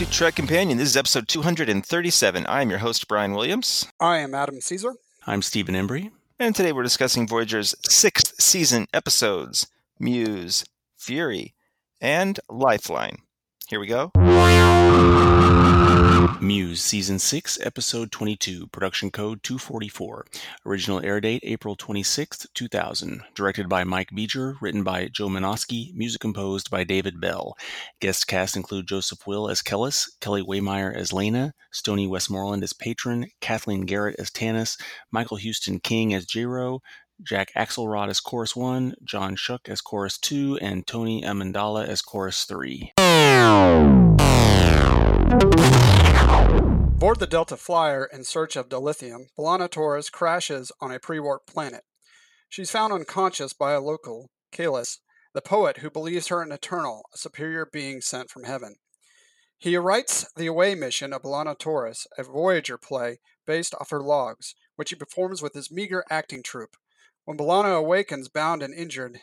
welcome to Trek Companion. This is episode 237. I am your host, Brian Williams. I am Adam Caesar. I'm Stephen Embry. And today we're discussing Voyager's sixth season episodes Muse, Fury, and Lifeline. Here we go. Muse, Season 6, Episode 22, Production Code 244. Original air date April 26, 2000. Directed by Mike Vejar, written by Joe Menosky, music composed by David Bell. Guest cast include Joseph Will as Kellis, Kelly Waymire as Lena, Stoney Westmoreland as Patron, Kathleen Garrett as Tanis, Michael Houston King as Jiro, Jack Axelrod as Chorus 1, John Schuck as Chorus 2, and Tony Amendola as Chorus 3. Aboard the Delta Flyer in search of dilithium, B'Elanna Torres crashes on a pre-warp planet. She's found unconscious by a local, Kahless, the poet who believes her an eternal, a superior being sent from heaven. He writes the away mission of B'Elanna Torres, a Voyager play based off her logs, which he performs with his meager acting troupe. When B'Elanna awakens bound and injured,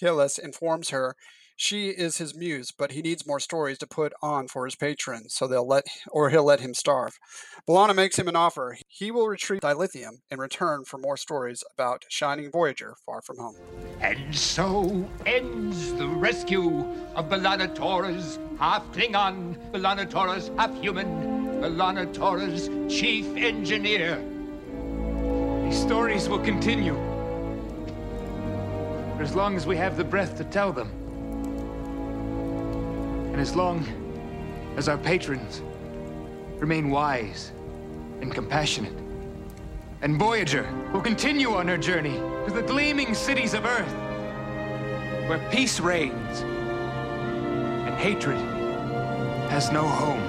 Kahless informs her she is his muse, but he needs more stories to put on for his patrons, so they'll let or he'll let him starve. B'Elanna makes him an offer. He will retrieve dilithium in return for more stories about Shining Voyager far from home. And so ends the rescue of B'Elanna Torres, half Klingon, B'Elanna Torres, half human, B'Elanna Torres, chief engineer. These stories will continue. For as long as we have the breath to tell them. And as long as our patrons remain wise and compassionate. And Voyager will continue on her journey to the gleaming cities of Earth, where peace reigns and hatred has no home.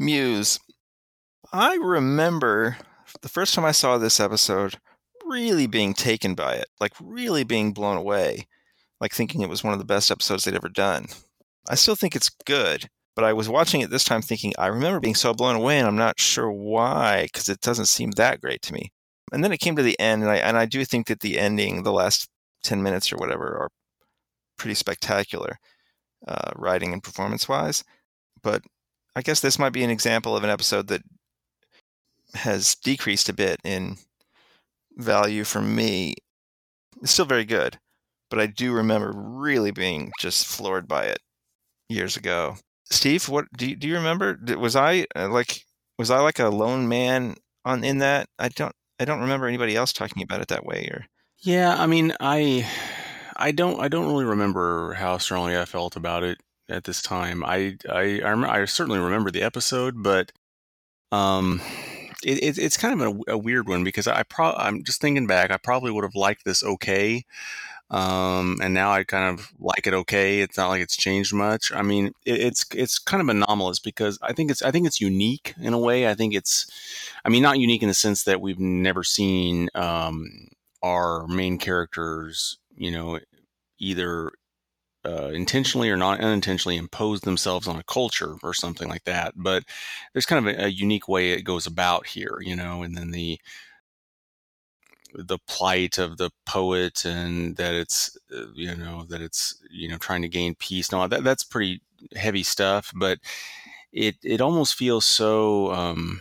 Muse. I remember the first time I saw this episode really being taken by it, like really being blown away, like thinking it was one of the best episodes they'd ever done. I still think it's good, but I was watching it this time thinking, I remember being so blown away and I'm not sure why, because it doesn't seem that great to me. And then it came to the end, and I, and I do think that the ending, the last 10 minutes or whatever, are pretty spectacular, uh, writing and performance wise. But I guess this might be an example of an episode that has decreased a bit in value for me. It's still very good, but I do remember really being just floored by it years ago. Steve, what do you, do you remember? Was I uh, like was I like a lone man on in that? I don't I don't remember anybody else talking about it that way or Yeah, I mean, I I don't I don't really remember how strongly I felt about it at this time. I I I, I certainly remember the episode, but um it, it, it's kind of a, a, weird one because I pro I'm just thinking back. I probably would have liked this okay, um, and now I kind of like it okay. It's not like it's changed much. I mean, it, it's it's kind of anomalous because I think it's I think it's unique in a way. I think it's, I mean, not unique in the sense that we've never seen um, our main characters, you know, either uh, intentionally or not unintentionally impose themselves on a culture or something like that. But there's kind of a, a, unique way it goes about here, you know, and then the the plight of the poet and that it's uh, you know that it's you know trying to gain peace and all that that's pretty heavy stuff but it it almost feels so um,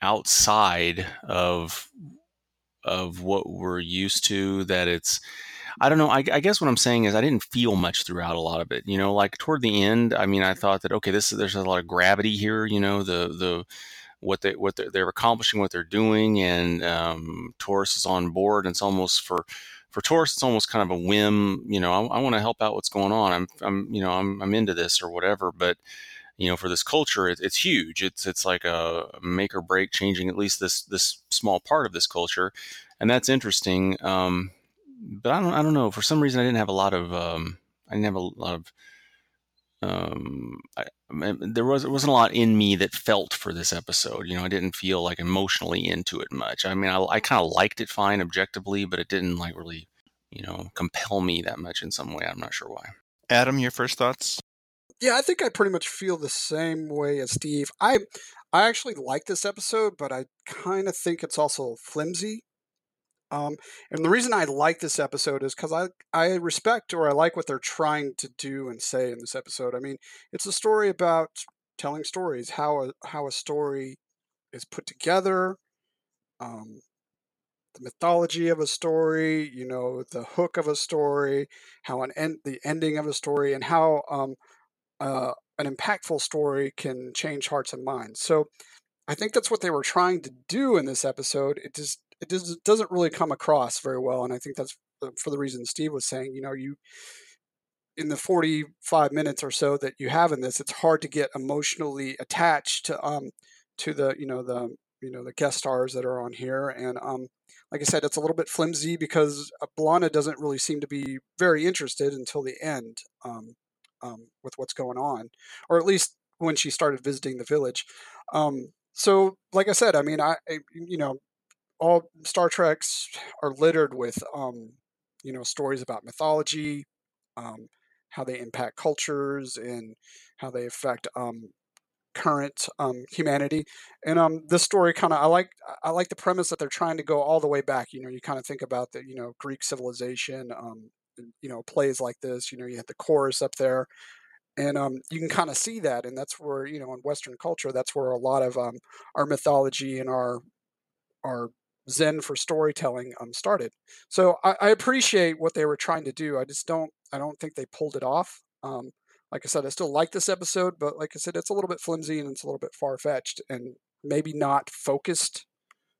outside of of what we're used to that it's I don't know. I, I, guess what I'm saying is I didn't feel much throughout a lot of it. You know, like toward the end, I mean, I thought that okay, this there's a lot of gravity here. You know, the the what they what they're, they're accomplishing, what they're doing, and um, Torres is on board. And it's almost for for Torres, it's almost kind of a whim. You know, I, I want to help out what's going on. I'm I'm you know I'm I'm into this or whatever, but you know for this culture it, it's huge it's it's like a make or break changing at least this this small part of this culture and that's interesting um, but I don't I don't know. For some reason, I didn't have a lot of um, I didn't have a lot of um, I, there was there wasn't a lot in me that felt for this episode. You know, I didn't feel like emotionally into it much. I mean, I, I kind of liked it fine objectively, but it didn't like really, you know, compel me that much in some way. I'm not sure why. Adam, your first thoughts? Yeah, I think I pretty much feel the same way as Steve. I I actually like this episode, but I kind of think it's also flimsy Um, and the reason I like this episode is because I I respect or I like what they're trying to do and say in this episode. I mean, it's a story about telling stories, how a how a story is put together, um, the mythology of a story, you know, the hook of a story, how an end, the ending of a story, and how um, uh, an impactful story can change hearts and minds. So, I think that's what they were trying to do in this episode. It just it does, doesn't really come across very well, and I think that's for the reason Steve was saying. You know, you in the 45 minutes or so that you have in this, it's hard to get emotionally attached to um to the you know the you know the guest stars that are on here, and um like I said, it's a little bit flimsy because uh, B'Elanna doesn't really seem to be very interested until the end um, um, with what's going on, or at least when she started visiting the village. Um, so, like I said, I mean, I you know, all Star Treks are littered with um, you know stories about mythology, um, how they impact cultures, and how they affect um, current um, humanity. And um, this story kind of I like I like the premise that they're trying to go all the way back. You know, you kind of think about the you know Greek civilization. Um, you know, plays like this. You know, you had the chorus up there. And um, you can kind of see that, and that's where you know in Western culture, that's where a lot of um, our mythology and our our zen for storytelling um, started. So I, I appreciate what they were trying to do. I just don't I don't think they pulled it off. Um, like I said, I still like this episode, but like I said, it's a little bit flimsy and it's a little bit far fetched and maybe not focused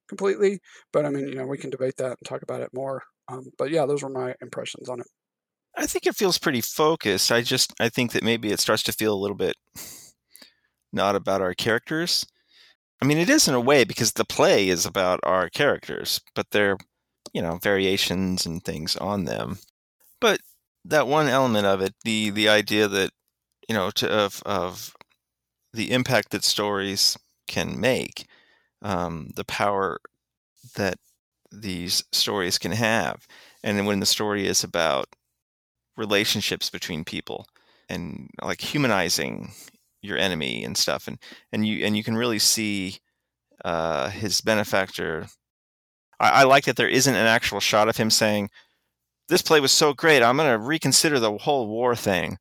completely. But I mean, you know, we can debate that and talk about it more. Um, but yeah, those were my impressions on it. I think it feels pretty focused. I just I think that maybe it starts to feel a little bit not about our characters. I mean, it is in a way because the play is about our characters, but they're you know variations and things on them. But that one element of it, the the idea that you know, to, of of the impact that stories can make, um, the power that these stories can have, and when the story is about relationships between people and like humanizing your enemy and stuff, and and you and you can really see uh, his benefactor. I, I like that there isn't an actual shot of him saying, "This play was so great, I'm going to reconsider the whole war thing."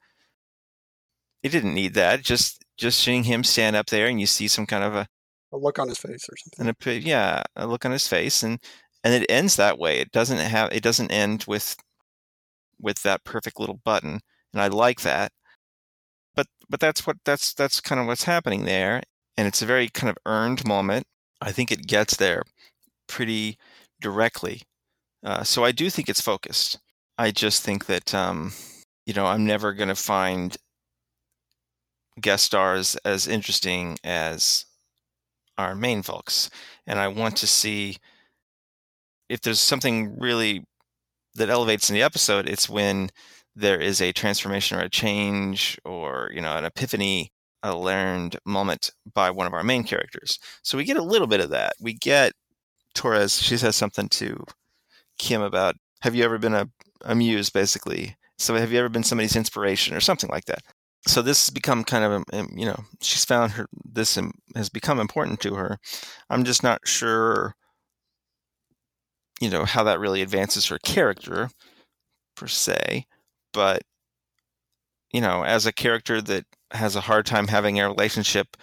He didn't need that. Just just seeing him stand up there and you see some kind of a a look on his face or something. And a, yeah, a look on his face, and and it ends that way. It doesn't have. It doesn't end with with that perfect little button, and I like that. But but that's what that's that's kind of what's happening there, and it's a very kind of earned moment. I think it gets there pretty directly. Uh, so I do think it's focused. I just think that um, you know I'm never going to find guest stars as interesting as our main folks. And I want to see if there's something really that elevates in the episode, it's when there is a transformation or a change or, you know, an epiphany, a learned moment by one of our main characters. So we get a little bit of that. We get Torres, she says something to Kim about have you ever been a, a muse, basically? So have you ever been somebody's inspiration or something like that? so this has become kind of um, um, you know she's found her this has become important to her i'm just not sure you know how that really advances her character per se but you know as a character that has a hard time having a relationship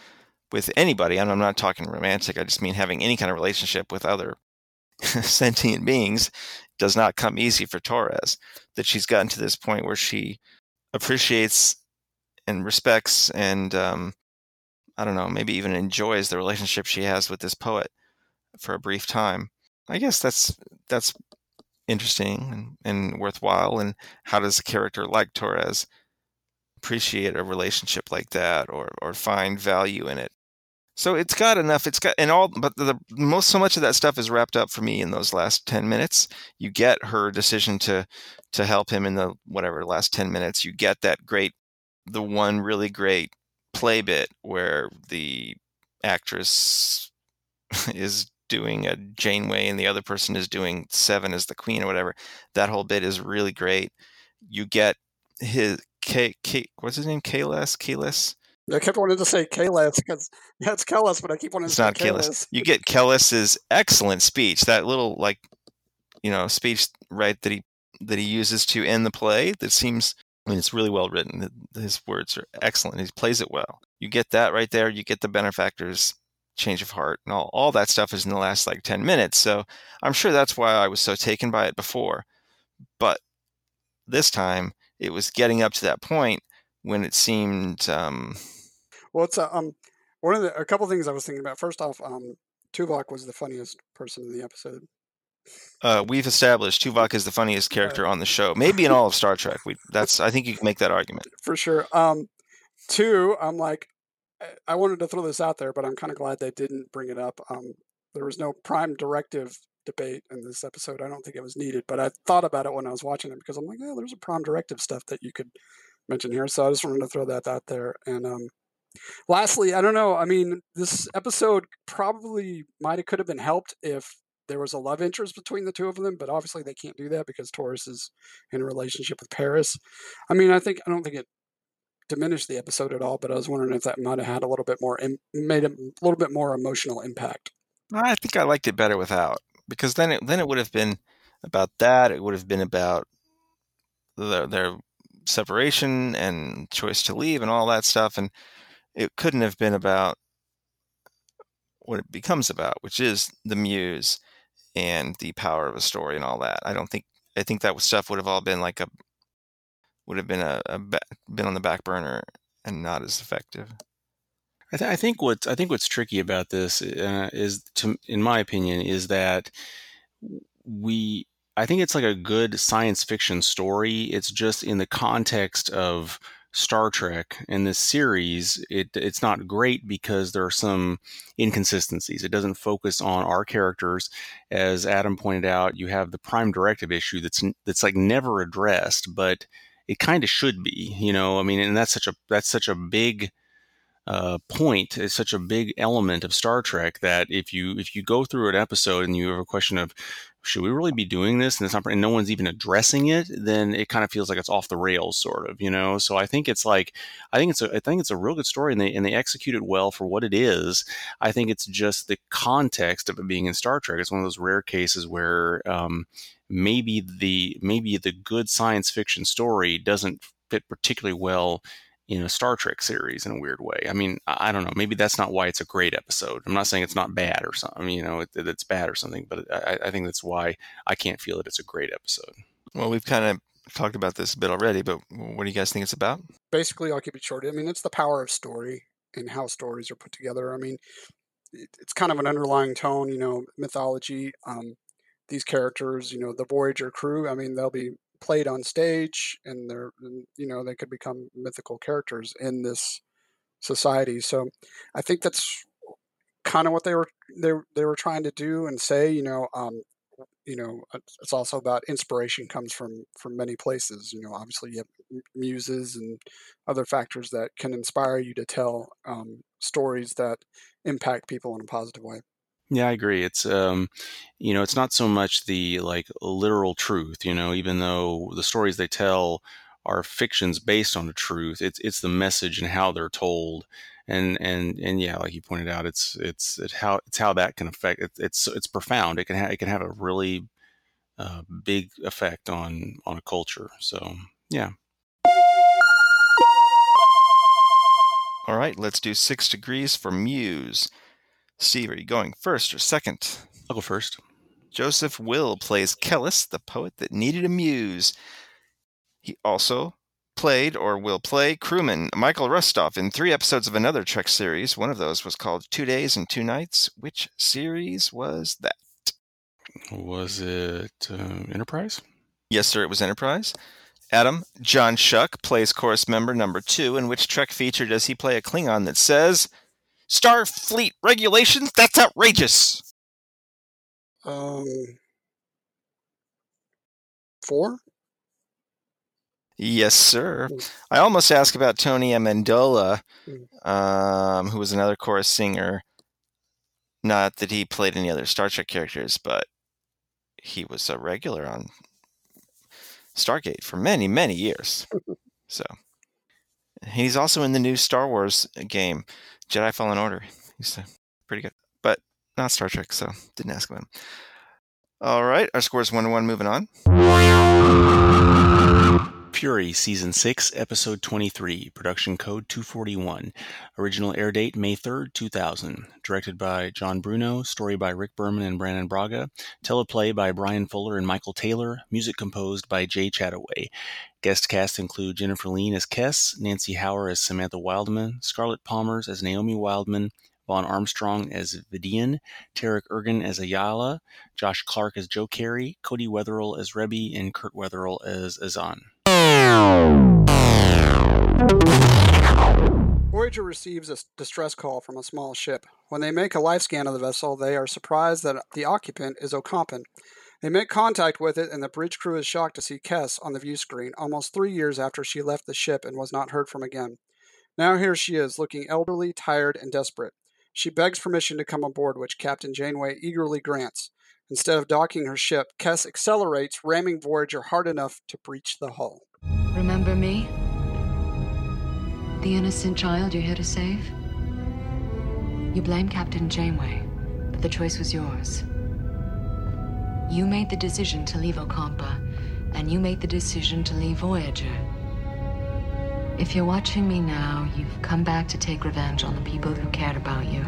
with anybody and i'm not talking romantic i just mean having any kind of relationship with other sentient beings does not come easy for torres that she's gotten to this point where she appreciates and respects and um, I don't know, maybe even enjoys the relationship she has with this poet for a brief time. I guess that's that's interesting and, and worthwhile. And how does a character like Torres appreciate a relationship like that or or find value in it? So it's got enough. It's got and all, but the most so much of that stuff is wrapped up for me in those last ten minutes. You get her decision to to help him in the whatever last ten minutes. You get that great the one really great play bit where the actress is doing a Janeway and the other person is doing Seven as the Queen or whatever. That whole bit is really great. You get his K, K what's his name? Kahless? Kahless? I kept wanting to say Kahless because yeah, it's Kellis, but I keep wanting it's to not say Kahless. You get Kelliss's excellent speech. That little like you know, speech right that he that he uses to end the play that seems I mean it's really well written. His words are excellent. He plays it well. You get that right there. You get the benefactors change of heart and all, all that stuff is in the last like 10 minutes. So I'm sure that's why I was so taken by it before. But this time it was getting up to that point when it seemed um well it's a, um one of the a couple things I was thinking about. First off, um Tuvok was the funniest person in the episode. Uh, we've established Tuvok is the funniest character on the show, maybe in all of Star Trek. We that's I think you can make that argument for sure. Um, two, I'm like, I wanted to throw this out there, but I'm kind of glad they didn't bring it up. Um, there was no prime directive debate in this episode. I don't think it was needed, but I thought about it when I was watching it because I'm like, yeah, there's a prime directive stuff that you could mention here. So I just wanted to throw that out there. And um, lastly, I don't know. I mean, this episode probably might have could have been helped if there was a love interest between the two of them, but obviously they can't do that because Torres is in a relationship with Paris. I mean, I think I don't think it diminished the episode at all, but I was wondering if that might have had a little bit more, made a little bit more emotional impact. I think I liked it better without because then it then it would have been about that. It would have been about the, their separation and choice to leave and all that stuff, and it couldn't have been about what it becomes about, which is the muse and the power of a story and all that. I don't think I think that stuff would have all been like a would have been a, a been on the back burner and not as effective. I, th- I think what's I think what's tricky about this uh, is, to, in my opinion, is that we I think it's like a good science fiction story. It's just in the context of Star Trek in this series, it it's not great because there are some inconsistencies. It doesn't focus on our characters, as Adam pointed out. You have the prime directive issue that's that's like never addressed, but it kind of should be. You know, I mean, and that's such a that's such a big uh, point is such a big element of Star Trek that if you if you go through an episode and you have a question of should we really be doing this and it's not and no one's even addressing it then it kind of feels like it's off the rails sort of you know so i think it's like i think it's a i think it's a real good story and they and they execute it well for what it is i think it's just the context of it being in star trek it's one of those rare cases where um, maybe the maybe the good science fiction story doesn't fit particularly well in a Star Trek series in a weird way. I mean, I don't know. Maybe that's not why it's a great episode. I'm not saying it's not bad or something. You know, it, it's bad or something, but I, I, think that's why I can't feel that it's a great episode. Well, we've kind of talked about this a bit already, but what do you guys think it's about? Basically, I'll keep it short. I mean, it's the power of story and how stories are put together. I mean, it's kind of an underlying tone, you know, mythology. Um, these characters, you know, the Voyager crew. I mean, they'll be played on stage and they're you know they could become mythical characters in this society so i think that's kind of what they were they, they were trying to do and say you know um, you know it's also about inspiration comes from from many places you know obviously you have muses and other factors that can inspire you to tell um, stories that impact people in a positive way yeah, I agree. It's um, you know, it's not so much the like literal truth, you know, even though the stories they tell are fictions based on the truth. It's it's the message and how they're told. And and and yeah, like you pointed out, it's it's it how it's how that can affect. It, it's it's profound. It can ha- it can have a really uh, big effect on on a culture. So yeah. All right, let's do six degrees for Muse. Steve, are you going first or second? I'll go first. Joseph Will plays Kellis, the poet that needed a muse. He also played or will play crewman Michael Rostov in three episodes of another Trek series. One of those was called Two Days and Two Nights. Which series was that? Was it uh, Enterprise? Yes, sir, it was Enterprise. Adam, John Schuck plays chorus member number two. In which Trek feature does he play a Klingon that says, Starfleet regulations? That's outrageous. Um, four. Yes, sir. Hmm. I almost asked about Tony Amendola, hmm. um, who was another chorus singer. Not that he played any other Star Trek characters, but he was a regular on Stargate for many, many years. so he's also in the new Star Wars game. Jedi Fallen Order. He's uh, pretty good, but not Star Trek, so didn't ask him. All right, our score is one to one. Moving on. Fury, Season 6, Episode 23, Production Code 241. Original air date May 3rd, 2000. Directed by John Bruno. Story by Rick Berman and Brannon Braga. Teleplay by Bryan Fuller and Michael Taylor. Music composed by Jay Chattaway. Guest cast include Jennifer Lien as Kes, Nancy Hower as Samantha Wildman, Scarlett Pomers as Naomi Wildman, Vaughn Armstrong as Vidian, Tarik Ergin as Ayala, Josh Clark as Joe Carey, Cody Wetherill as Rebby, and Kurt Wetherill as Azan. Voyager receives a distress call from a small ship. When they make a life scan of the vessel, they are surprised that the occupant is Ocampan. They make contact with it, and the bridge crew is shocked to see Kes on the view screen almost three years after she left the ship and was not heard from again. Now here she is, looking elderly, tired, and desperate. She begs permission to come aboard, which Captain Janeway eagerly grants. Instead of docking her ship, Kes accelerates, ramming Voyager hard enough to breach the hull. Remember me? The innocent child you're here to save? You blame Captain Janeway, but the choice was yours. You made the decision to leave Ocampa, and you made the decision to leave Voyager. If you're watching me now, you've come back to take revenge on the people who cared about you.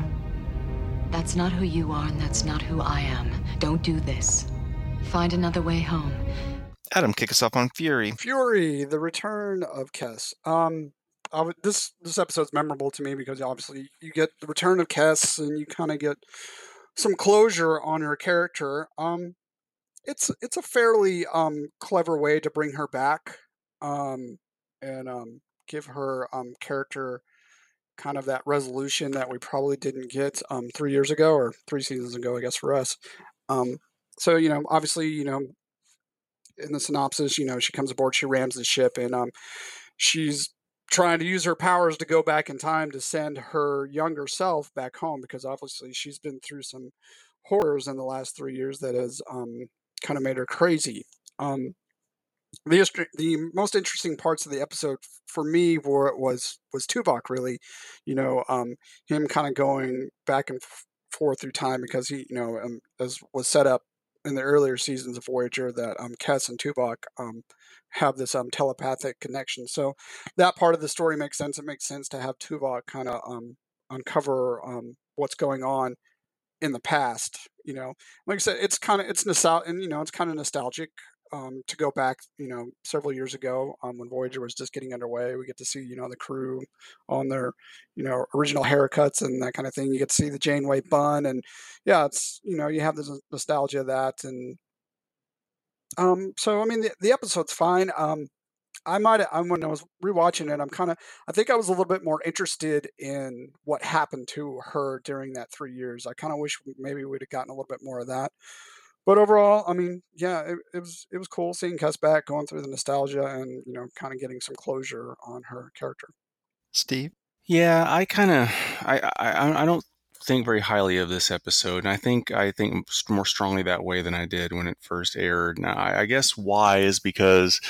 That's not who you are, and that's not who I am. Don't do this. Find another way home. Adam, kick us off on Fury. Fury, the return of Kes. Um, w- this this episode's memorable to me because obviously you get the return of Kes, and you kind of get some closure on her character. Um, it's it's a fairly um clever way to bring her back, um, and um, give her um character kind of that resolution that we probably didn't get um three years ago or three seasons ago, I guess for us. Um, so you know, obviously, you know, in the synopsis, you know, she comes aboard, she rams the ship, and um, she's trying to use her powers to go back in time to send her younger self back home because obviously she's been through some horrors in the last three years that has um, kind of made her crazy. Um, the the most interesting parts of the episode for me were was was Tuvok really, you know, um, him kind of going back and forth through time because he, you know, um, as was set up in the earlier seasons of Voyager that um, Kes and Tuvok um, have this um, telepathic connection. So that part of the story makes sense. It makes sense to have Tuvok kind of um, uncover um, what's going on in the past. You know, like I said, it's kind of it's nostalgic, and you know, it's kind of nostalgic um, to go back. You know, several years ago um, when Voyager was just getting underway. We get to see you know the crew on their you know original haircuts and that kind of thing. You get to see the Janeway bun, and yeah, it's you know you have the nostalgia of that, and um, so I mean the, the episode's fine. Um, I might I when I was rewatching it, I'm kind of I think I was a little bit more interested in what happened to her during that three years. I kind of wish maybe we'd have gotten a little bit more of that. But overall, I mean, yeah, it, it was it was cool seeing Kes back, going through the nostalgia, and you know, kind of getting some closure on her character. Steve? Yeah, I kind of, I, I, I don't think very highly of this episode, and I think I think more strongly that way than I did when it first aired. Now, I, I guess why is because,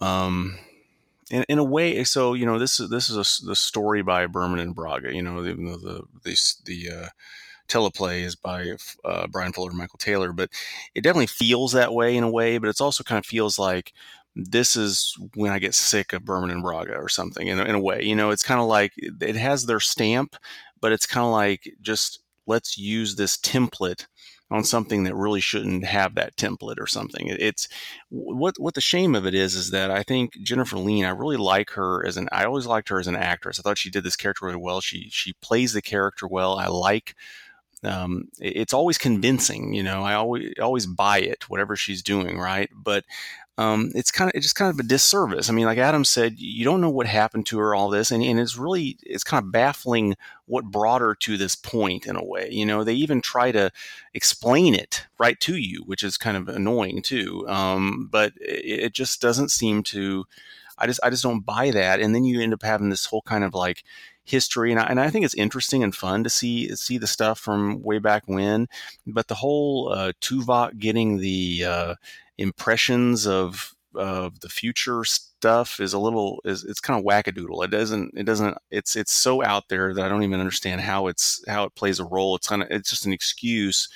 um, in, in a way, so you know, this is this is a the story by Berman and Braga. You know, even though the the the uh, teleplay is by uh, Bryan Fuller and Michael Taylor, but it definitely feels that way in a way. But it's also kind of feels like this is when I get sick of Berman and Braga or something in in a way. You know, it's kind of like it has their stamp, but it's kind of like just let's use this template on something that really shouldn't have that template or something. It, it's what what the shame of it is is that I think Jennifer Lien, I really like her as an I always liked her as an actress. I thought she did this character really well. She she plays the character well. I like um, it's always convincing, you know. I always always buy it, whatever she's doing, right? But um, it's kind of it's just kind of a disservice. I mean, like Adam said, you don't know what happened to her, all this, and, and it's really it's kind of baffling what brought her to this point in a way. You know, they even try to explain it right to you, which is kind of annoying too. Um, but it, it just doesn't seem to. I just I just don't buy that, and then you end up having this whole kind of like history, and I, and I think it's interesting and fun to see see the stuff from way back when. But the whole uh, Tuvok getting the uh, impressions of of the future stuff is a little is it's kind of wackadoodle. It doesn't it doesn't it's it's so out there that I don't even understand how it's how it plays a role. It's kind of it's just an excuse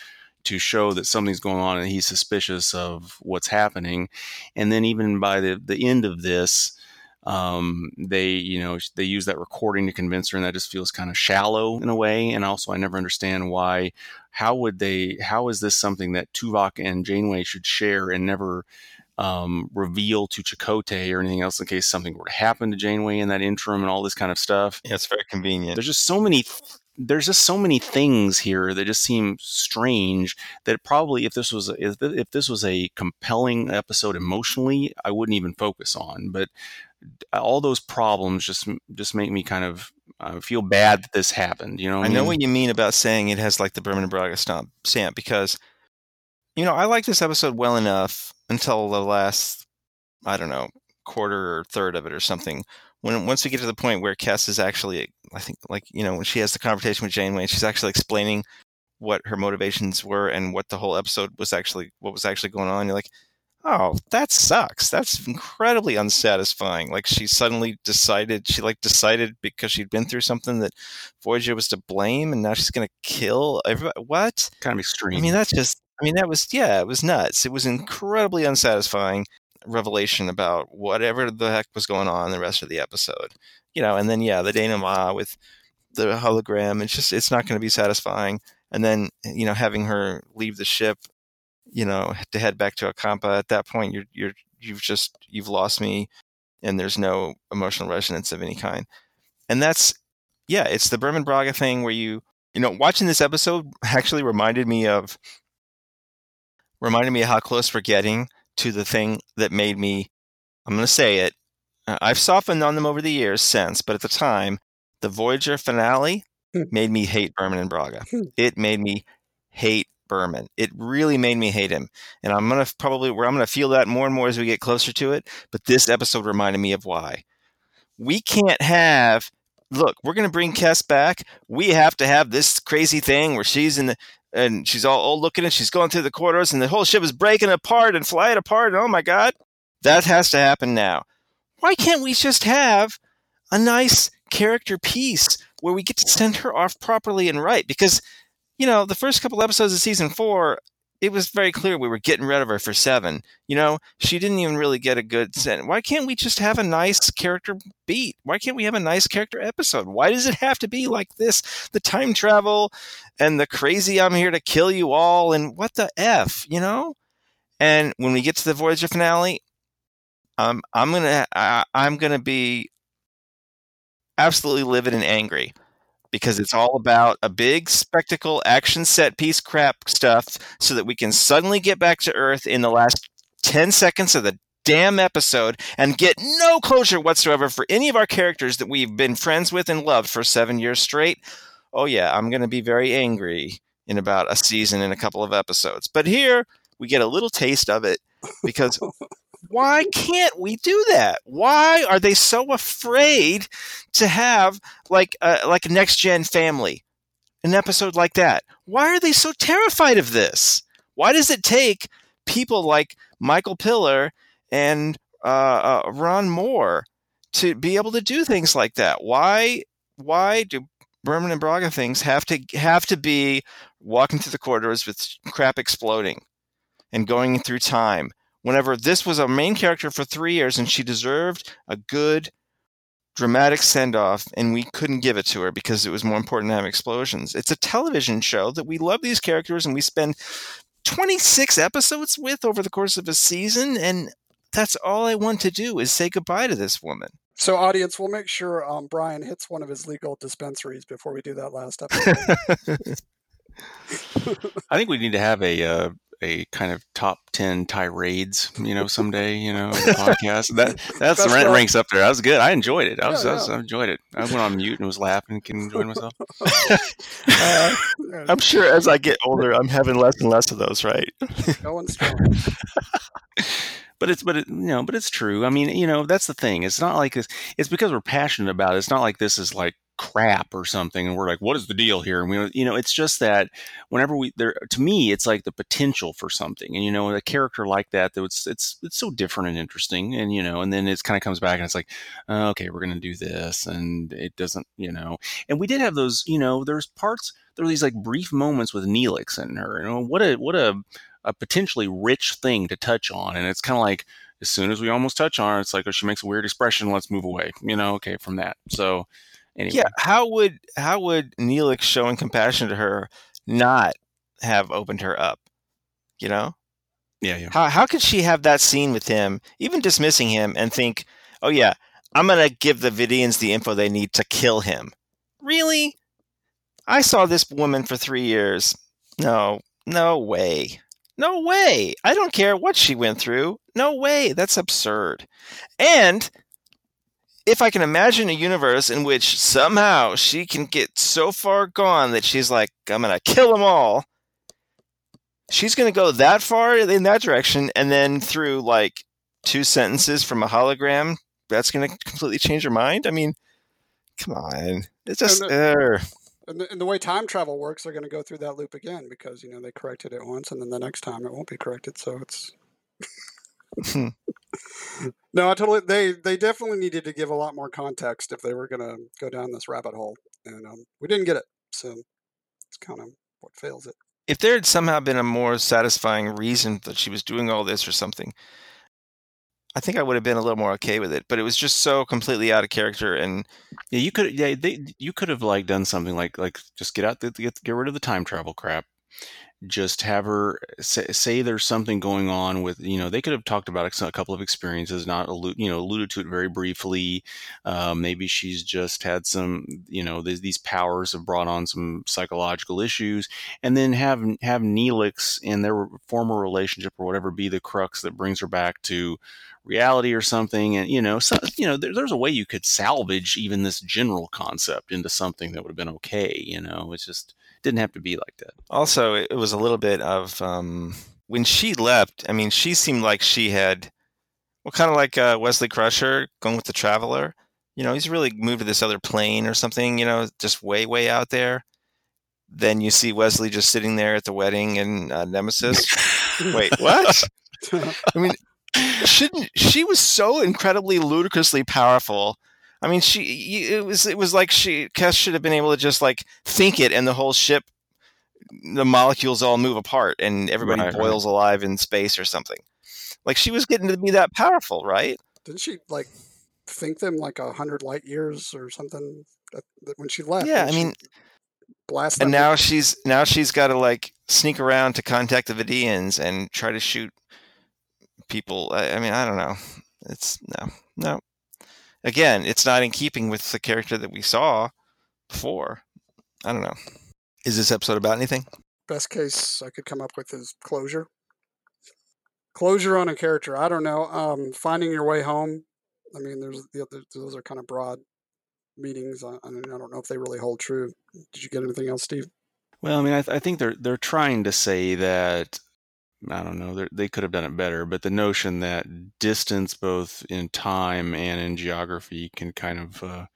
to show that something's going on and he's suspicious of what's happening. And then even by the the end of this, um, they you know they use that recording to convince her, and that just feels kind of shallow in a way. And also, I never understand why. How would they? How is this something that Tuvok and Janeway should share and never? Um, reveal to Chakotay or anything else in case something were to happen to Janeway in that interim and all this kind of stuff. Yeah, it's very convenient. There's just so many there's just so many things here that just seem strange that probably if this was if, if this was a compelling episode emotionally I wouldn't even focus on but all those problems just just make me kind of uh, feel bad that this happened you know I, I know what you mean about saying it has like the Berman and Braga stamp, stamp because you know I like this episode well enough until the last I don't know quarter or third of it or something when once we get to the point where Kes is actually, I think, like you know, when she has the conversation with Janeway, and she's actually explaining what her motivations were and what the whole episode was actually, what was actually going on. You're like, oh, that sucks. That's incredibly unsatisfying. Like she suddenly decided, she like decided because she'd been through something that Voyager was to blame, and now she's gonna kill everybody. What? Kind of extreme. I mean, that's just. I mean, that was yeah, it was nuts. It was incredibly unsatisfying revelation about whatever the heck was going on the rest of the episode. You know, and then yeah, the denouement with the hologram. It's just it's not going to be satisfying. And then you know, having her leave the ship, you know, to head back to Ocampa. At that point, you're you're you've just you've lost me, and there's no emotional resonance of any kind. And that's yeah, it's the Berman Braga thing where you you know watching this episode actually reminded me of reminded me of how close we're getting to the thing that made me, I'm going to say it. Uh, I've softened on them over the years since, but at the time, the Voyager finale hmm. made me hate Berman and Braga. Hmm. It made me hate Berman. It really made me hate him. And I'm to probably, where I'm to feel that more and more as we get closer to it. But this episode reminded me of why. We can't have look, we're to bring Kes back. We have to have this crazy thing where she's in the and she's all old looking and she's going through the corridors and the whole ship is breaking apart and flying apart. And oh my God, that has to happen now. Why can't we just have a nice character piece where we get to send her off properly and right? Because, you know, the first couple episodes of season four, it was very clear we were getting rid of her for seven. You know, she didn't even really get a good sense. Why can't we just have a nice character beat? Why can't we have a nice character episode? Why does it have to be like this? The time travel and the crazy I'm here to kill you all and what the F, you know? And when we get to the Voyager finale, um, I'm gonna I, I'm gonna be absolutely livid and angry because it's all about a big spectacle action set piece crap stuff so that we can suddenly get back to earth in the last 10 seconds of the damn episode and get no closure whatsoever for any of our characters that we've been friends with and loved for 7 years straight. Oh yeah, I'm going to be very angry in about a season and a couple of episodes. But here we get a little taste of it because why can't we do that? Why are they so afraid to have like a, like a next gen family, an episode like that? Why are they so terrified of this? Why does it take people like Michael Piller and uh, uh, Ron Moore to be able to do things like that? Why why do Berman and Braga things have to have to be walking through the corridors with crap exploding and going through time whenever this was a main character for three years and she deserved a good dramatic send off and we couldn't give it to her because it was more important to have explosions. It's a television show that we love these characters and we spend 26 episodes with over the course of a season and that's all I want to do is say goodbye to this woman. So, audience, we'll make sure um, Brian hits one of his legal dispensaries before we do that last episode. I think we need to have a uh, a kind of top 10 tirades, you know, someday, you know, podcast. That that's the rent ranks up there. That was good. I enjoyed it. I was, yeah, I, was I, enjoyed it. I went on mute and was laughing and enjoying myself. uh, I'm sure as I get older, I'm having less and less of those, right? Going strong. but it's but it, you know but it's true i mean you know that's the thing it's not like this it's because we're passionate about it it's not like this is like crap or something and we're like what is the deal here and we you know it's just that whenever we there to me it's like the potential for something and you know a character like that that it's it's it's so different and interesting and you know and then it kind of comes back and it's like uh, okay we're going to do this and it doesn't you know and we did have those you know there's parts there are these like brief moments with Neelix and her you know what a what a a potentially rich thing to touch on and it's kind of like as soon as we almost touch on it, it's like, oh, she makes a weird expression. Let's move away. You know, okay, from that. So, Anyway. Yeah, how would how would Neelix showing compassion to her not have opened her up? You know? Yeah, yeah. How how could she have that scene with him, even dismissing him, and think, oh yeah, I'm gonna give the Vidians the info they need to kill him? Really? I saw this woman for three years. No, no way. No way. I don't care what she went through. No way. That's absurd. And if I can imagine a universe in which somehow she can get so far gone that she's like, I'm going to kill them all, she's going to go that far in that direction, and then through like two sentences from a hologram, that's going to completely change her mind? I mean, come on. It's just. And the, er. and, the, and the way time travel works, they're going to go through that loop again because, you know, they corrected it once, and then the next time it won't be corrected. So it's. Hmm. no, I totally. They they definitely needed to give a lot more context if they were going to go down this rabbit hole, and um, we didn't get it. So it's kind of what fails it. If there had somehow been a more satisfying reason that she was doing all this or something, I think I would have been a little more okay with it. But it was just so completely out of character, and yeah, you could yeah they you could have like done something like like just get out the, get get rid of the time travel crap just have her say, say, there's something going on with you know they could have talked about a couple of experiences not allude, you know alluded to it very briefly. Uh, maybe she's just had some you know these, these powers have brought on some psychological issues and then have have Neelix in their former relationship or whatever be the crux that brings her back to reality or something and you know so, you know there, there's a way you could salvage even this general concept into something that would have been okay you know? It's just didn't have to be like that. Also, it was a little bit of um, when she left. I mean, she seemed like she had, well, kind of like uh, Wesley Crusher going with the Traveler. You know, he's really moved to this other plane or something. You know, just way, way out there. Then you see Wesley just sitting there at the wedding in uh, Nemesis. Wait, what? I mean, shouldn't she was so incredibly ludicrously powerful I mean, she it was it was like she Kes should have been able to just like think it, and the whole ship, the molecules all move apart, and everybody right, boils right. alive in space or something. Like she was getting to be that powerful, right? Didn't she like think them like a hundred light years or something uh, when she left? Yeah, I mean, blast. And now she's now she's got to like sneak around to contact the Vidians and try to shoot people. I, I mean, I don't know. It's no, no again, it's not in keeping with the character that we saw before. I don't know. Is this episode about anything? Best case I could come up with is closure. Closure on a character. I don't know. Um, finding your way home. I mean, there's the other, those are kind of broad meanings. I, I, mean, I don't know if they really hold true. Did you get anything else, Steve? Well, I mean, I, th- I think they're they're trying to say that I don't know, they could have done it better, but the notion that distance, both in time and in geography, can kind of uh,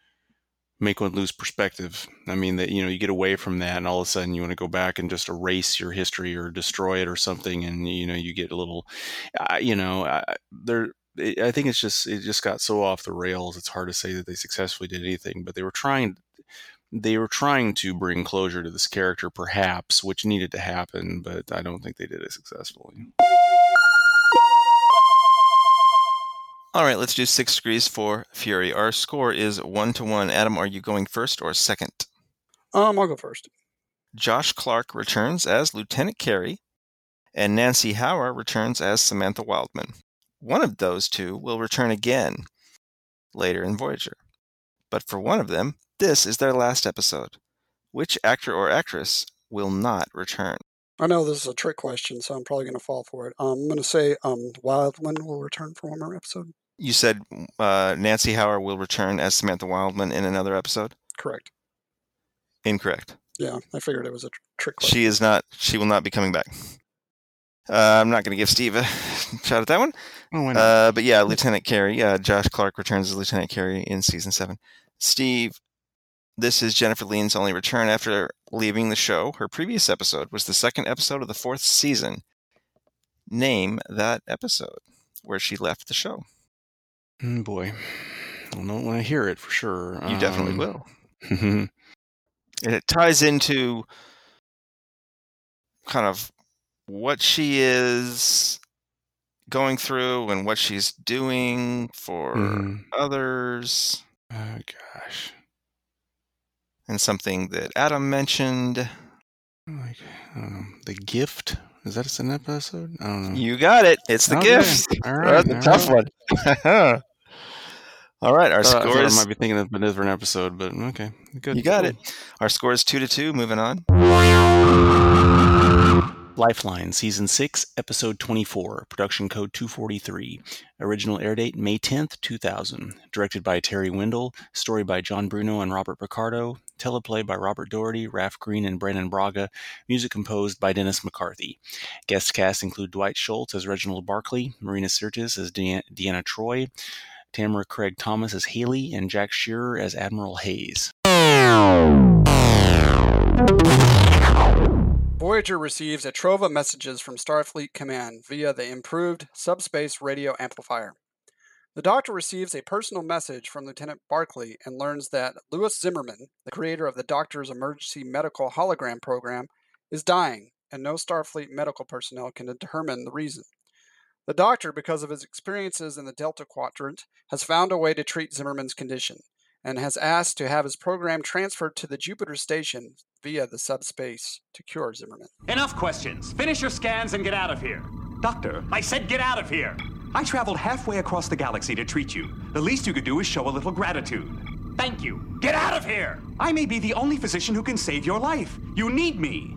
make one lose perspective. I mean, that you know, you get away from that, and all of a sudden you want to go back and just erase your history or destroy it or something, and you know, you get a little, uh, you know, uh, there. I think it's just it just got so off the rails. It's hard to say that they successfully did anything, but they were trying they were trying to bring closure to this character, perhaps, which needed to happen, but I don't think they did it successfully. All right, let's do six degrees for Fury. Our score is one to one. Adam, are you going first or second? Um, I'll go first. Josh Clark returns as Lieutenant Carey, and Nancy Hower returns as Samantha Wildman. One of those two will return again later in Voyager. But for one of them, this is their last episode. Which actor or actress will not return? I know this is a trick question, so I'm probably going to fall for it. Um, I'm going to say um, Wildman will return for one more episode. You said uh, Nancy Howard will return as Samantha Wildman in another episode? Correct. Incorrect. Yeah, I figured it was a trick question. She is not, she will not be coming back. Uh, I'm not going to give Steve a shot at that one. Oh, uh, but yeah, Lieutenant Carey, uh, Josh Clark returns as Lieutenant Carey in season seven. Steve, This is Jennifer Lien's only return after leaving the show. Her previous episode was the second episode of the fourth season. Name that episode where she left the show. Mm, boy, I'll know when I hear it for sure. You definitely Um, will. And it ties into kind of what she is going through and what she's doing for mhm. others Oh gosh, and something that Adam mentioned. like I don't know. The gift is that an episode? I don't know. You got it. It's the Okay, gift. all right, That's a tough right. one. All right, our I thought- I thought I might be thinking of a different episode, but okay, good. You got cool. it. Our score is two to two. Moving on. Lifeline, Season 6, Episode 24, Production Code 243. Original air date May 10th, 2000. Directed by Terry Windell. Story by John Bruno and Robert Picardo. Teleplay by Robert Doherty, Raf Green, and Brannon Braga. Music composed by Dennis McCarthy. Guest cast include Dwight Schultz as Reginald Barclay, Marina Sirtis as De- Deanna Troi, Tamara Craig Thomas as Haley, and Jack Shearer as Admiral Hayes. Voyager receives a trove of messages from Starfleet Command via the improved subspace radio amplifier. The Doctor receives a personal message from Lieutenant Barclay and learns that Lewis Zimmerman, the creator of the Doctor's emergency medical hologram program, is dying, and no Starfleet medical personnel can determine the reason. The Doctor, because of his experiences in the Delta Quadrant, has found a way to treat Zimmerman's condition and has asked to have his program transferred to the Jupiter station via the subspace to cure Zimmerman. Enough questions. Finish your scans and get out of here. Doctor, I said get out of here. I traveled halfway across the galaxy to treat you. The least you could do is show a little gratitude. Thank you. Get out of here. I may be the only physician who can save your life. You need me.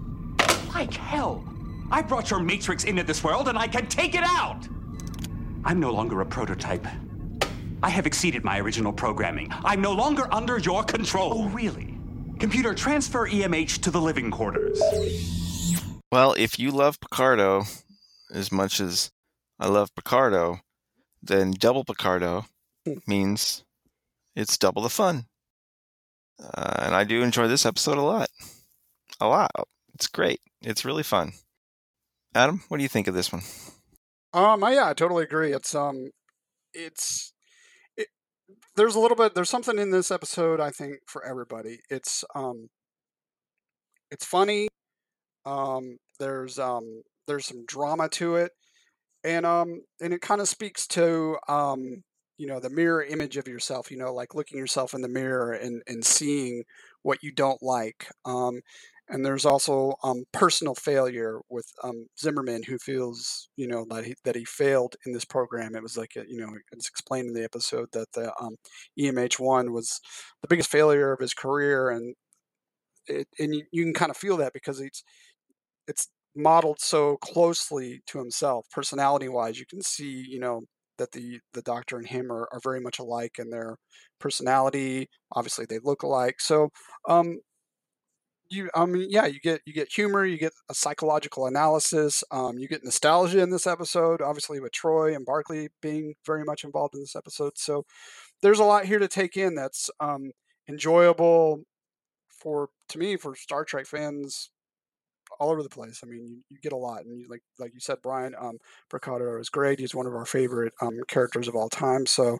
Like hell. I brought your matrix into this world and I can take it out. I'm no longer a prototype. I have exceeded my original programming. I'm no longer under your control. Oh, really? Computer, transfer EMH to the living quarters. Well, if you love Picardo as much as I love Picardo, then double Picardo means it's double the fun. Uh, and I do enjoy this episode a lot. A lot. It's great. It's really fun. Adam, what do you think of this one? Um, I, yeah, I totally agree. It's um, it's it, there's a little bit there's something in this episode I think for everybody. It's um, it's funny. Um, there's um, there's some drama to it, and um, and it kind of speaks to um, you know, the mirror image of yourself. You know, like looking yourself in the mirror and and seeing what you don't like. Um, and there's also um, personal failure with um, Zimmerman, who feels you know that he that he failed in this program. It was like a, you know it's explained in the episode that the um, EMH one was the biggest failure of his career, and it, and you, you can kind of feel that because it's it's modeled so closely to himself, personality wise. You can see you know that the the doctor and him are, are very much alike in their personality. Obviously, they look alike. So um, you i mean yeah you get you get humor you get a psychological analysis um, you get nostalgia in this episode obviously with troi and barclay being very much involved in this episode so there's a lot here to take in that's um, enjoyable for to me for star trek fans all over the place i mean you, you get a lot and you, like like you said brian um Picardo is great he's one of our favorite um, characters of all time so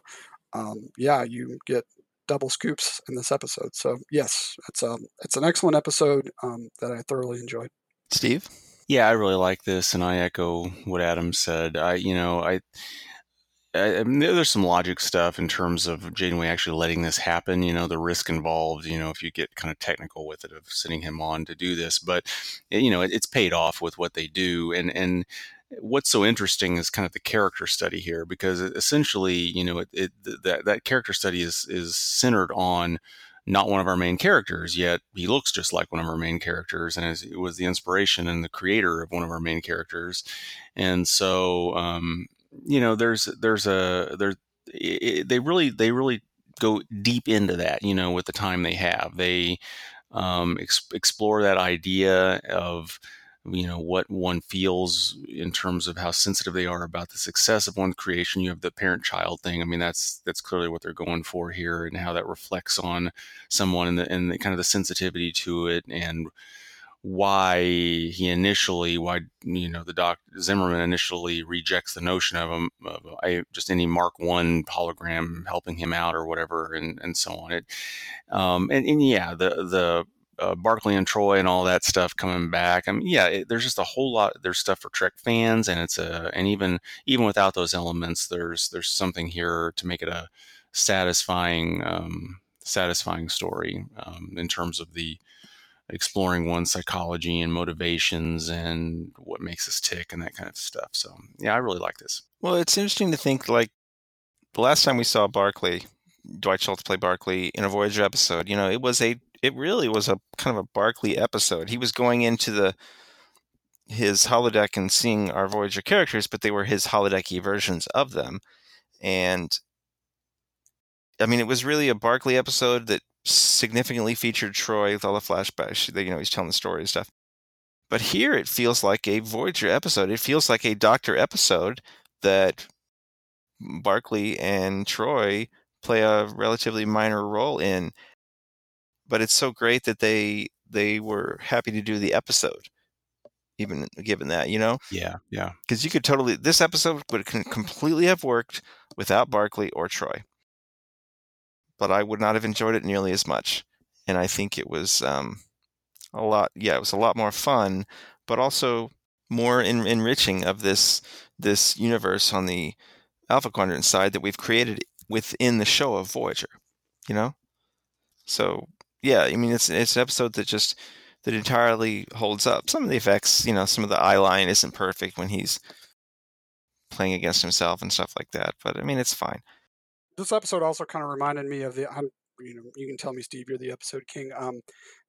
um, yeah you get double scoops in this episode. So yes, it's um it's an excellent episode um, that I thoroughly enjoyed. Steve? Yeah, I really like this, and I echo what Adam said. I, you know, I, I, I mean, there's some logic stuff in terms of Janeway actually letting this happen. You know, the risk involved. You know, if you get kind of technical with it, of sending him on to do this, but you know, it, it's paid off with what they do, and and what's so interesting is kind of the character study here because essentially you know it, it, that that character study is is centered on not one of our main characters yet he looks just like one of our main characters and it was the inspiration and the creator of one of our main characters. And so um, you know there's there's a there it, they really they really go deep into that you know with the time they have. They um, ex- explore that idea of you know what one feels in terms of how sensitive they are about the success of one's creation. You have the parent child thing. I mean that's that's clearly what they're going for here and how that reflects on someone and the, and the kind of the sensitivity to it and why he initially why you know the doc Zimmerman initially rejects the notion of him of a, just any Mark One hologram helping him out or whatever and and so on. It um, and, and yeah the the uh, Barclay and Troi and all that stuff coming back. I mean, yeah, it, there's just a whole lot. There's stuff for Trek fans, and it's a and even even without those elements, there's there's something here to make it a satisfying um, satisfying story um, in terms of the exploring one's psychology and motivations and what makes us tick and that kind of stuff. So yeah, I really like this. Well, it's interesting to think like the last time we saw Barclay, Dwight Schultz play Barclay in a Voyager episode, you know, it was a it really was a kind of a Barclay episode. He was going into the his holodeck and seeing our Voyager characters, but they were his holodecky versions of them. And I mean, it was really a Barclay episode that significantly featured Troi with all the flashbacks. You know, he's telling the story and stuff. But here it feels like a Voyager episode. It feels like a Doctor episode that Barclay and Troy play a relatively minor role in but it's so great that they they were happy to do the episode even given that you know? Yeah yeah. Because you could totally this episode would completely have worked without barclay or troi. But i would not have enjoyed it nearly as much and i think it was um, a lot yeah it was a lot more fun but also more en- enriching of this this universe on the alpha quadrant side that we've created within the show of voyager you know? So yeah, I mean it's it's an episode that just that entirely holds up. Some of the effects, you know, some of the eye line isn't perfect when he's playing against himself and stuff like that, but I mean it's fine. This episode also kind of reminded me of the I'm you know you can tell me Steve you're the episode king. Um,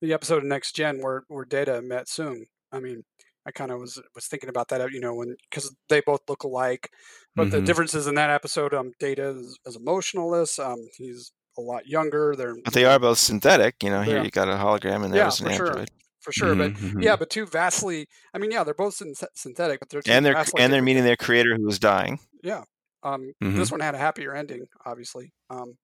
the episode of Next Gen where where Data met Soong. I mean, I kind of was was thinking about that, you know, when because they both look alike, but mm-hmm. the differences in that episode, um, Data is, is emotionalist. Um, he's a lot younger. They're but they are both synthetic. You know, here yeah. you got a hologram and there's yeah, an android. For sure, mm-hmm. but yeah, but two vastly. I mean, yeah, they're both synthetic, but they're and they're and they're meeting their creator who was dying. Yeah, um, mm-hmm. this one had a happier ending, obviously. Um,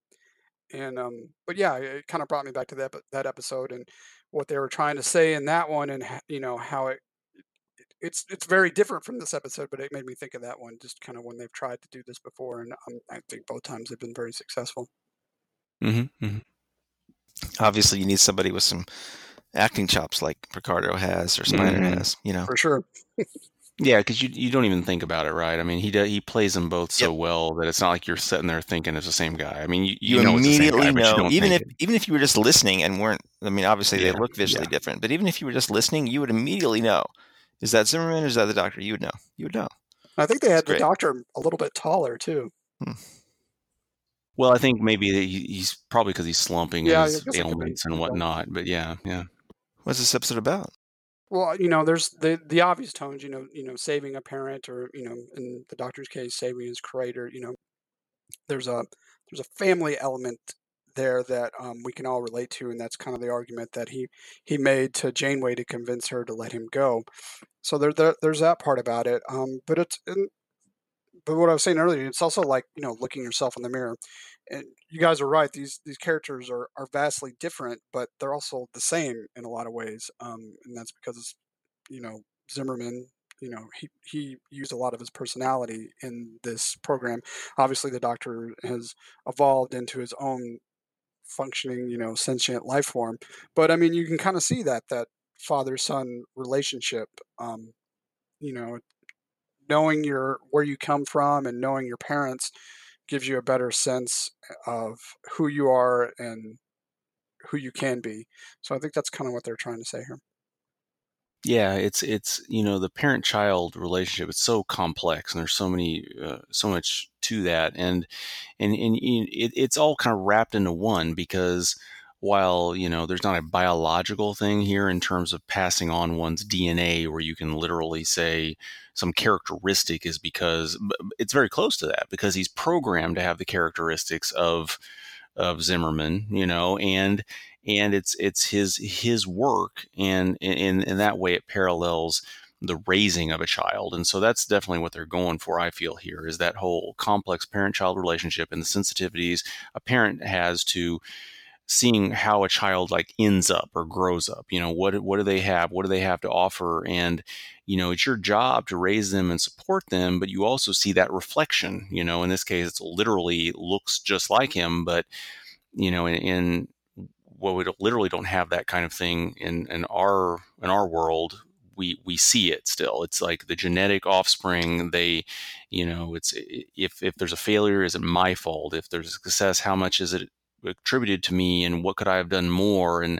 and um, but yeah, it kind of brought me back to that that episode and what they were trying to say in that one, and you know how it it's it's very different from this episode, but it made me think of that one, just kind of when they've tried to do this before, and um, I think both times they've been very successful. Mm-hmm, mm-hmm. Obviously, you need somebody with some acting chops like Picardo has or Spiner mm-hmm. has. You know, for sure. yeah, because you you don't even think about it, right? I mean, he he plays them both so yep. well that it's not like you're sitting there thinking it's the same guy. I mean, you, you, you know immediately guy, know, even if it. even if you were just listening and weren't. I mean, obviously yeah, they look visually yeah. different, but even if you were just listening, you would immediately know. Is that Zimmerman or is that the Doctor? You would know. You would know. I think they had the Doctor a little bit taller too. Hmm. Well, I think maybe he's probably because he's slumping yeah, his ailments and whatnot. But yeah, yeah. What's this episode about? Well, you know, there's the the obvious tones. You know, you know, saving a parent, or you know, in the doctor's case, saving his creator. You know, there's a there's a family element there that um, we can all relate to, and that's kind of the argument that he he made to Janeway to convince her to let him go. So there, there there's that part about it. Um, but it's but what I was saying earlier, it's also like you know looking yourself in the mirror. And you guys are right; these these characters are are vastly different, but they're also the same in a lot of ways. Um, and that's because you know Zimmerman, you know he he used a lot of his personality in this program. Obviously, the Doctor has evolved into his own functioning, you know, sentient life form. But I mean, you can kind of see that that father son relationship. Um, you know, knowing your where you come from and knowing your parents gives you a better sense of who you are and who you can be. So I think that's kind of what they're trying to say here. Yeah, it's it's you know the parent child relationship. It's so complex, and there's so many uh, so much to that, and and and it, it's all kind of wrapped into one because while you know there's not a biological thing here in terms of passing on one's DNA, where you can literally say some characteristic is because it's very close to that because he's programmed to have the characteristics of of Zimmerman, you know, and and it's it's his his work and in in that way it parallels the raising of a child. And so that's definitely what they're going for, I feel here, is that whole complex parent child relationship and the sensitivities a parent has to seeing how a child like ends up or grows up you know what what do they have what do they have to offer? And you know it's your job to raise them and support them but you also see that reflection you know in this case it's literally looks just like him but you know in, in well we literally don't have that kind of thing in in our in our world we we see it still. It's like the genetic offspring they you know it's if if there's a failure is it my fault? If there's a success how much is it attributed to me and what could I have done more and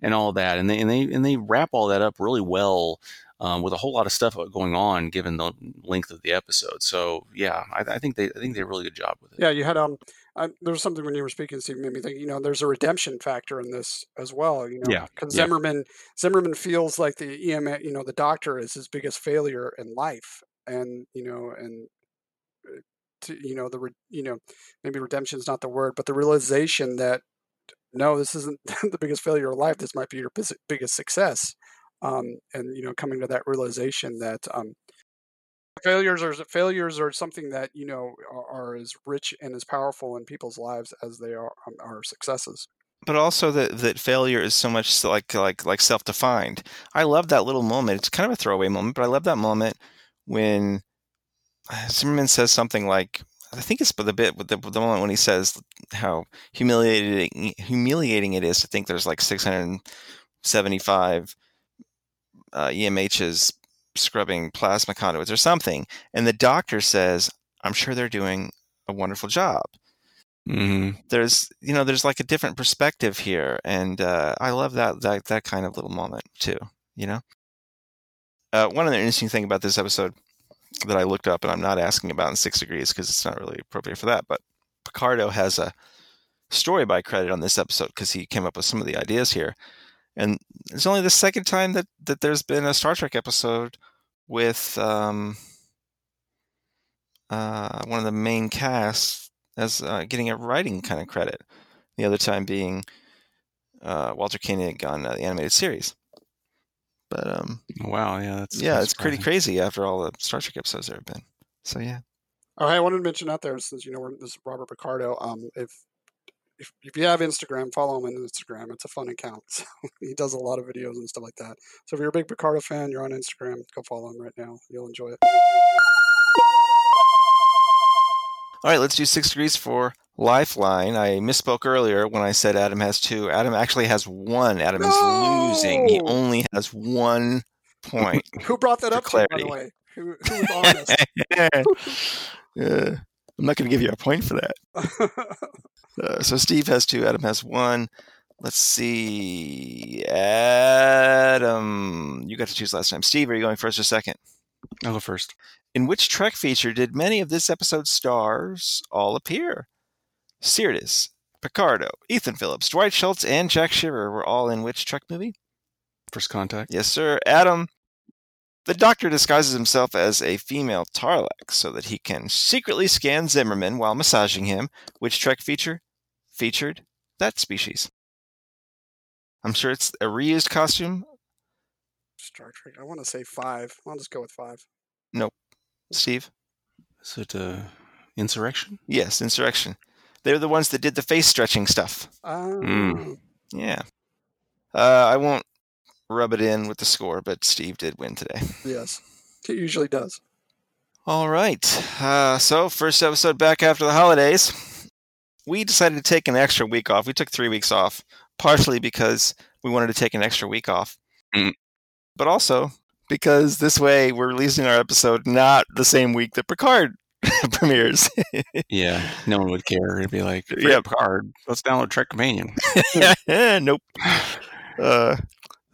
and all that and they and they and they wrap all that up really well um, with a whole lot of stuff going on given the length of the episode. So yeah, I, I think they I think they did a really good job with it. Yeah, you had um, I, there was something when you were speaking, Steve, made me think. You know, there's a redemption factor in this as well. You know, Yeah, because yeah. Zimmerman Zimmerman feels like the EMA, you know, the doctor is his biggest failure in life, and you know, and uh, to you know the you know maybe redemption is not the word, but the realization that no, this isn't the biggest failure of life. This might be your biggest success. Um, and you know, coming to that realization that um, failures are failures are something that you know are, are as rich and as powerful in people's lives as they are um, are successes. but also that that failure is so much like like like self-defined. I love that little moment. It's kind of a throwaway moment, but I love that moment when Zimmerman says something like, I think it's the bit with the, the moment when he says how humiliating humiliating it is to think there's like 675 uh, EMHs scrubbing plasma conduits or something, and the doctor says, "I'm sure they're doing a wonderful job." hmm there's you know there's like a different perspective here and uh, i love that that that kind of little moment too you know uh, one other interesting thing about this episode that i looked up and i'm not asking about in six degrees because it's not really appropriate for that but picardo has a story by credit on this episode because he came up with some of the ideas here and it's only the second time that that there's been a star trek episode with um, uh, one of the main casts as uh, getting a writing kind of credit. The other time being uh, Walter Koenig on uh, the animated series. But um, Wow, yeah, that's yeah, that's it's pretty crazy after all the Star Trek episodes there have been. So yeah, Oh, hey, I wanted to mention out there since you know we're, this is Robert Picardo. Um, if if if you have Instagram, follow him on Instagram. It's a fun account. So he does a lot of videos and stuff like that. So if you're a big Picardo fan, you're on Instagram, go follow him right now. You'll enjoy it. all right, let's do six degrees for Lifeline. I misspoke earlier when I said Adam has two. Adam actually has one. Adam is losing. He only has one point. Who brought that For up to you, by the way? Who, who was honest? Yeah, I'm not going to give you a point for that. Uh, so Steve has two. Adam has one. Let's see. Adam, you got to choose last time. Steve, are you going first or second? I'll go first. In which Trek feature did many of this episode's stars all appear? Sirtis, Picardo, Ethan Phillips, Dwight Schultz, and Jack Shearer were all in which Trek movie? First contact. Yes, sir. Adam, the doctor disguises himself as a female Tarlac so that he can secretly scan Zimmerman while massaging him. Which Trek feature featured that species? I'm sure it's a reused costume. Star Trek. I want to say five. I'll just go with five. Nope. Steve? Is it uh, insurrection? Yes, Insurrection. They're the ones that did the face stretching stuff. Um, Mm. Yeah. Uh, I won't rub it in with the score, but Steve did win today. Yes, it usually does. All right. Uh, so, first episode back after the holidays. We decided to take an extra week off. We took three weeks off, partially because we wanted to take an extra week off, Mm. but also because this way we're releasing our episode not the same week that Picard premieres. Yeah, no one would care. It'd be like, Yeah. yeah, card. Let's download Trek Companion. nope. Uh,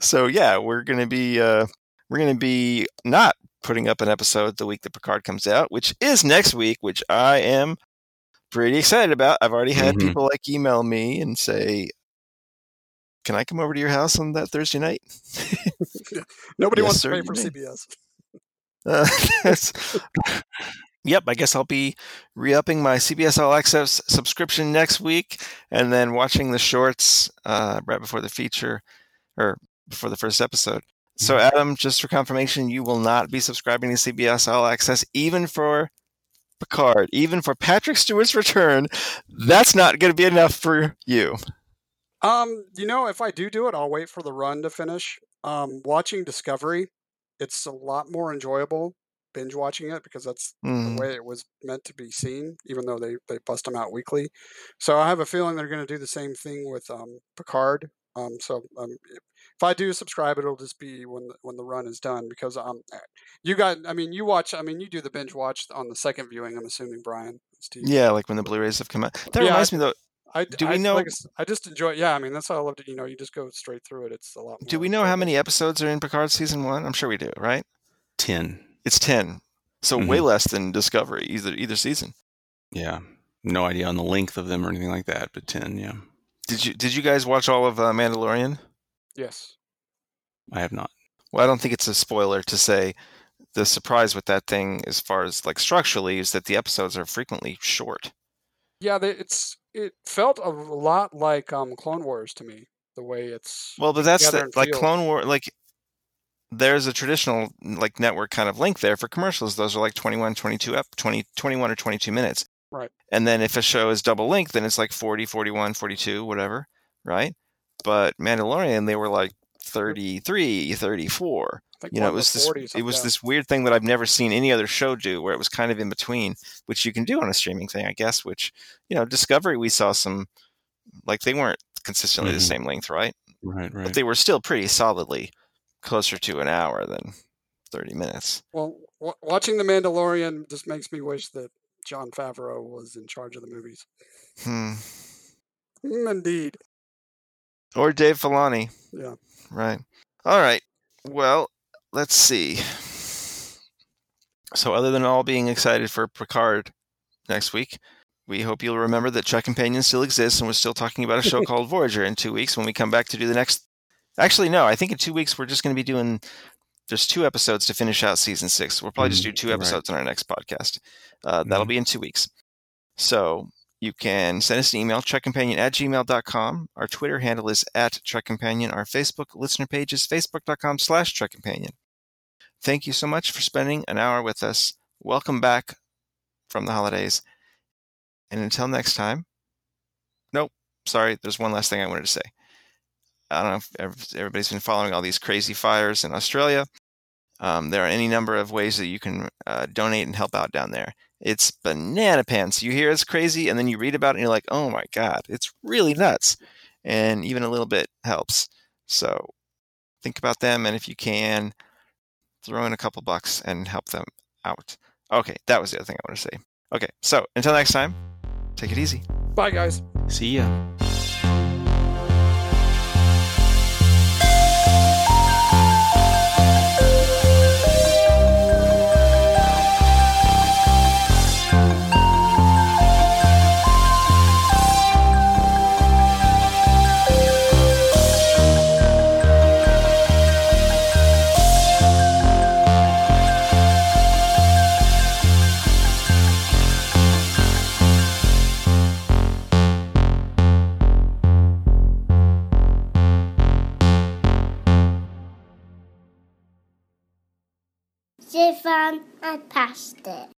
so yeah, we're gonna be uh, we're gonna be not putting up an episode the week that Picard comes out, which is next week, which I am pretty excited about. I've already had Mhm. people like email me and say, "Can I come over to your house on that Thursday night?" Nobody Yes, wants sir, to pay for may. CBS. Uh, that's- yep, I guess I'll be re-upping my CBS All Access subscription next week, and then watching the shorts uh, right before the feature or before the first episode. So, Adam, just for confirmation, you will not be subscribing to CBS All Access, even for Picard, even for Patrick Stewart's return. That's not going to be enough for you. Um, you know, if I do do it, I'll wait for the run to finish. Um, watching Discovery, it's a lot more enjoyable binge watching it because that's Mm. the way it was meant to be seen, even though they, they bust them out weekly. So I have a feeling they're going to do the same thing with um, Picard. Um, so um, if if I do subscribe, it'll just be when the, when the run is done because um, you got. I mean, you watch. I mean, you do the binge watch on the second viewing. I'm assuming Brian. Steve. Yeah, like when the Blu-rays have come out. That Yeah, reminds me, though. I, Do we I- know- Like I s- I just enjoy. Yeah, I mean, that's how I loved it. You know, you just go straight through it. It's a lot. Do we know how many episodes are in Picard season one? I'm sure we do, right? 10. It's ten, so way Mhm. less than Discovery either either season. Yeah. No idea on the length of them or anything like that, but 10, yeah. Did you Did you guys watch all of uh, Mandalorian? Yes. I have not. Well, I don't think it's a spoiler to say the surprise with that thing, as far as like structurally, is that the episodes are frequently short. Yeah, it's it felt a lot like um Clone Wars to me. The way it's Well, but that's the, like feels. Clone War. Like there's a traditional like network kind of link there for commercials. Those are like 21, 22 up, 20, 21 or 22 minutes. Right. And then if a show is double length, then it's like 40, 41, 42, whatever, right? But Mandalorian, they were like 33, 34. I You know, it was this it was this weird thing that I've never seen any other show do where it was kind of in between, which you can do on a streaming thing, I guess, which, you know, Discovery we saw some like they weren't consistently the Mhm. same length, right? Right, right. But they were still pretty solidly closer to an hour than 30 minutes. Well, w- watching The Mandalorian just makes me wish that Jon Favreau was in charge of the movies. Hmm. Mm, Indeed. Or Dave Filoni. Yeah. Right. All right. Well, let's see. So, other than all being excited for Picard next week, we hope you'll remember that Trek Companion still exists and we're still talking about a show called Voyager in two weeks when we come back to do the next. Actually, no, I think in two weeks we're just going to be doing. There's two episodes to finish out season six. We'll probably just Mhm, do two right. episodes on our next podcast. Uh, That'll Mhm. be in two weeks. So you can send us an email, trekcompanion at gmail.com. Our Twitter handle is at trekcompanion. Our Facebook listener page is facebook.com slash trekcompanion. Thank you so much for spending an hour with us. Welcome back from the holidays. And until next time, nope, sorry, there's one last thing I wanted to say. I don't know if everybody's been following all these crazy fires in Australia. Um, there are any number of ways that you can uh, donate and help out down there. It's banana pants. You hear it's crazy, and then you read about it, and you're like, "Oh my god, it's really nuts!" And even a little bit helps. So think about them, and if you can, throw in a couple bucks and help them out. Okay, that was the other thing I want to say. Okay, so until next time, take it easy. Bye, guys. See ya. I passed it.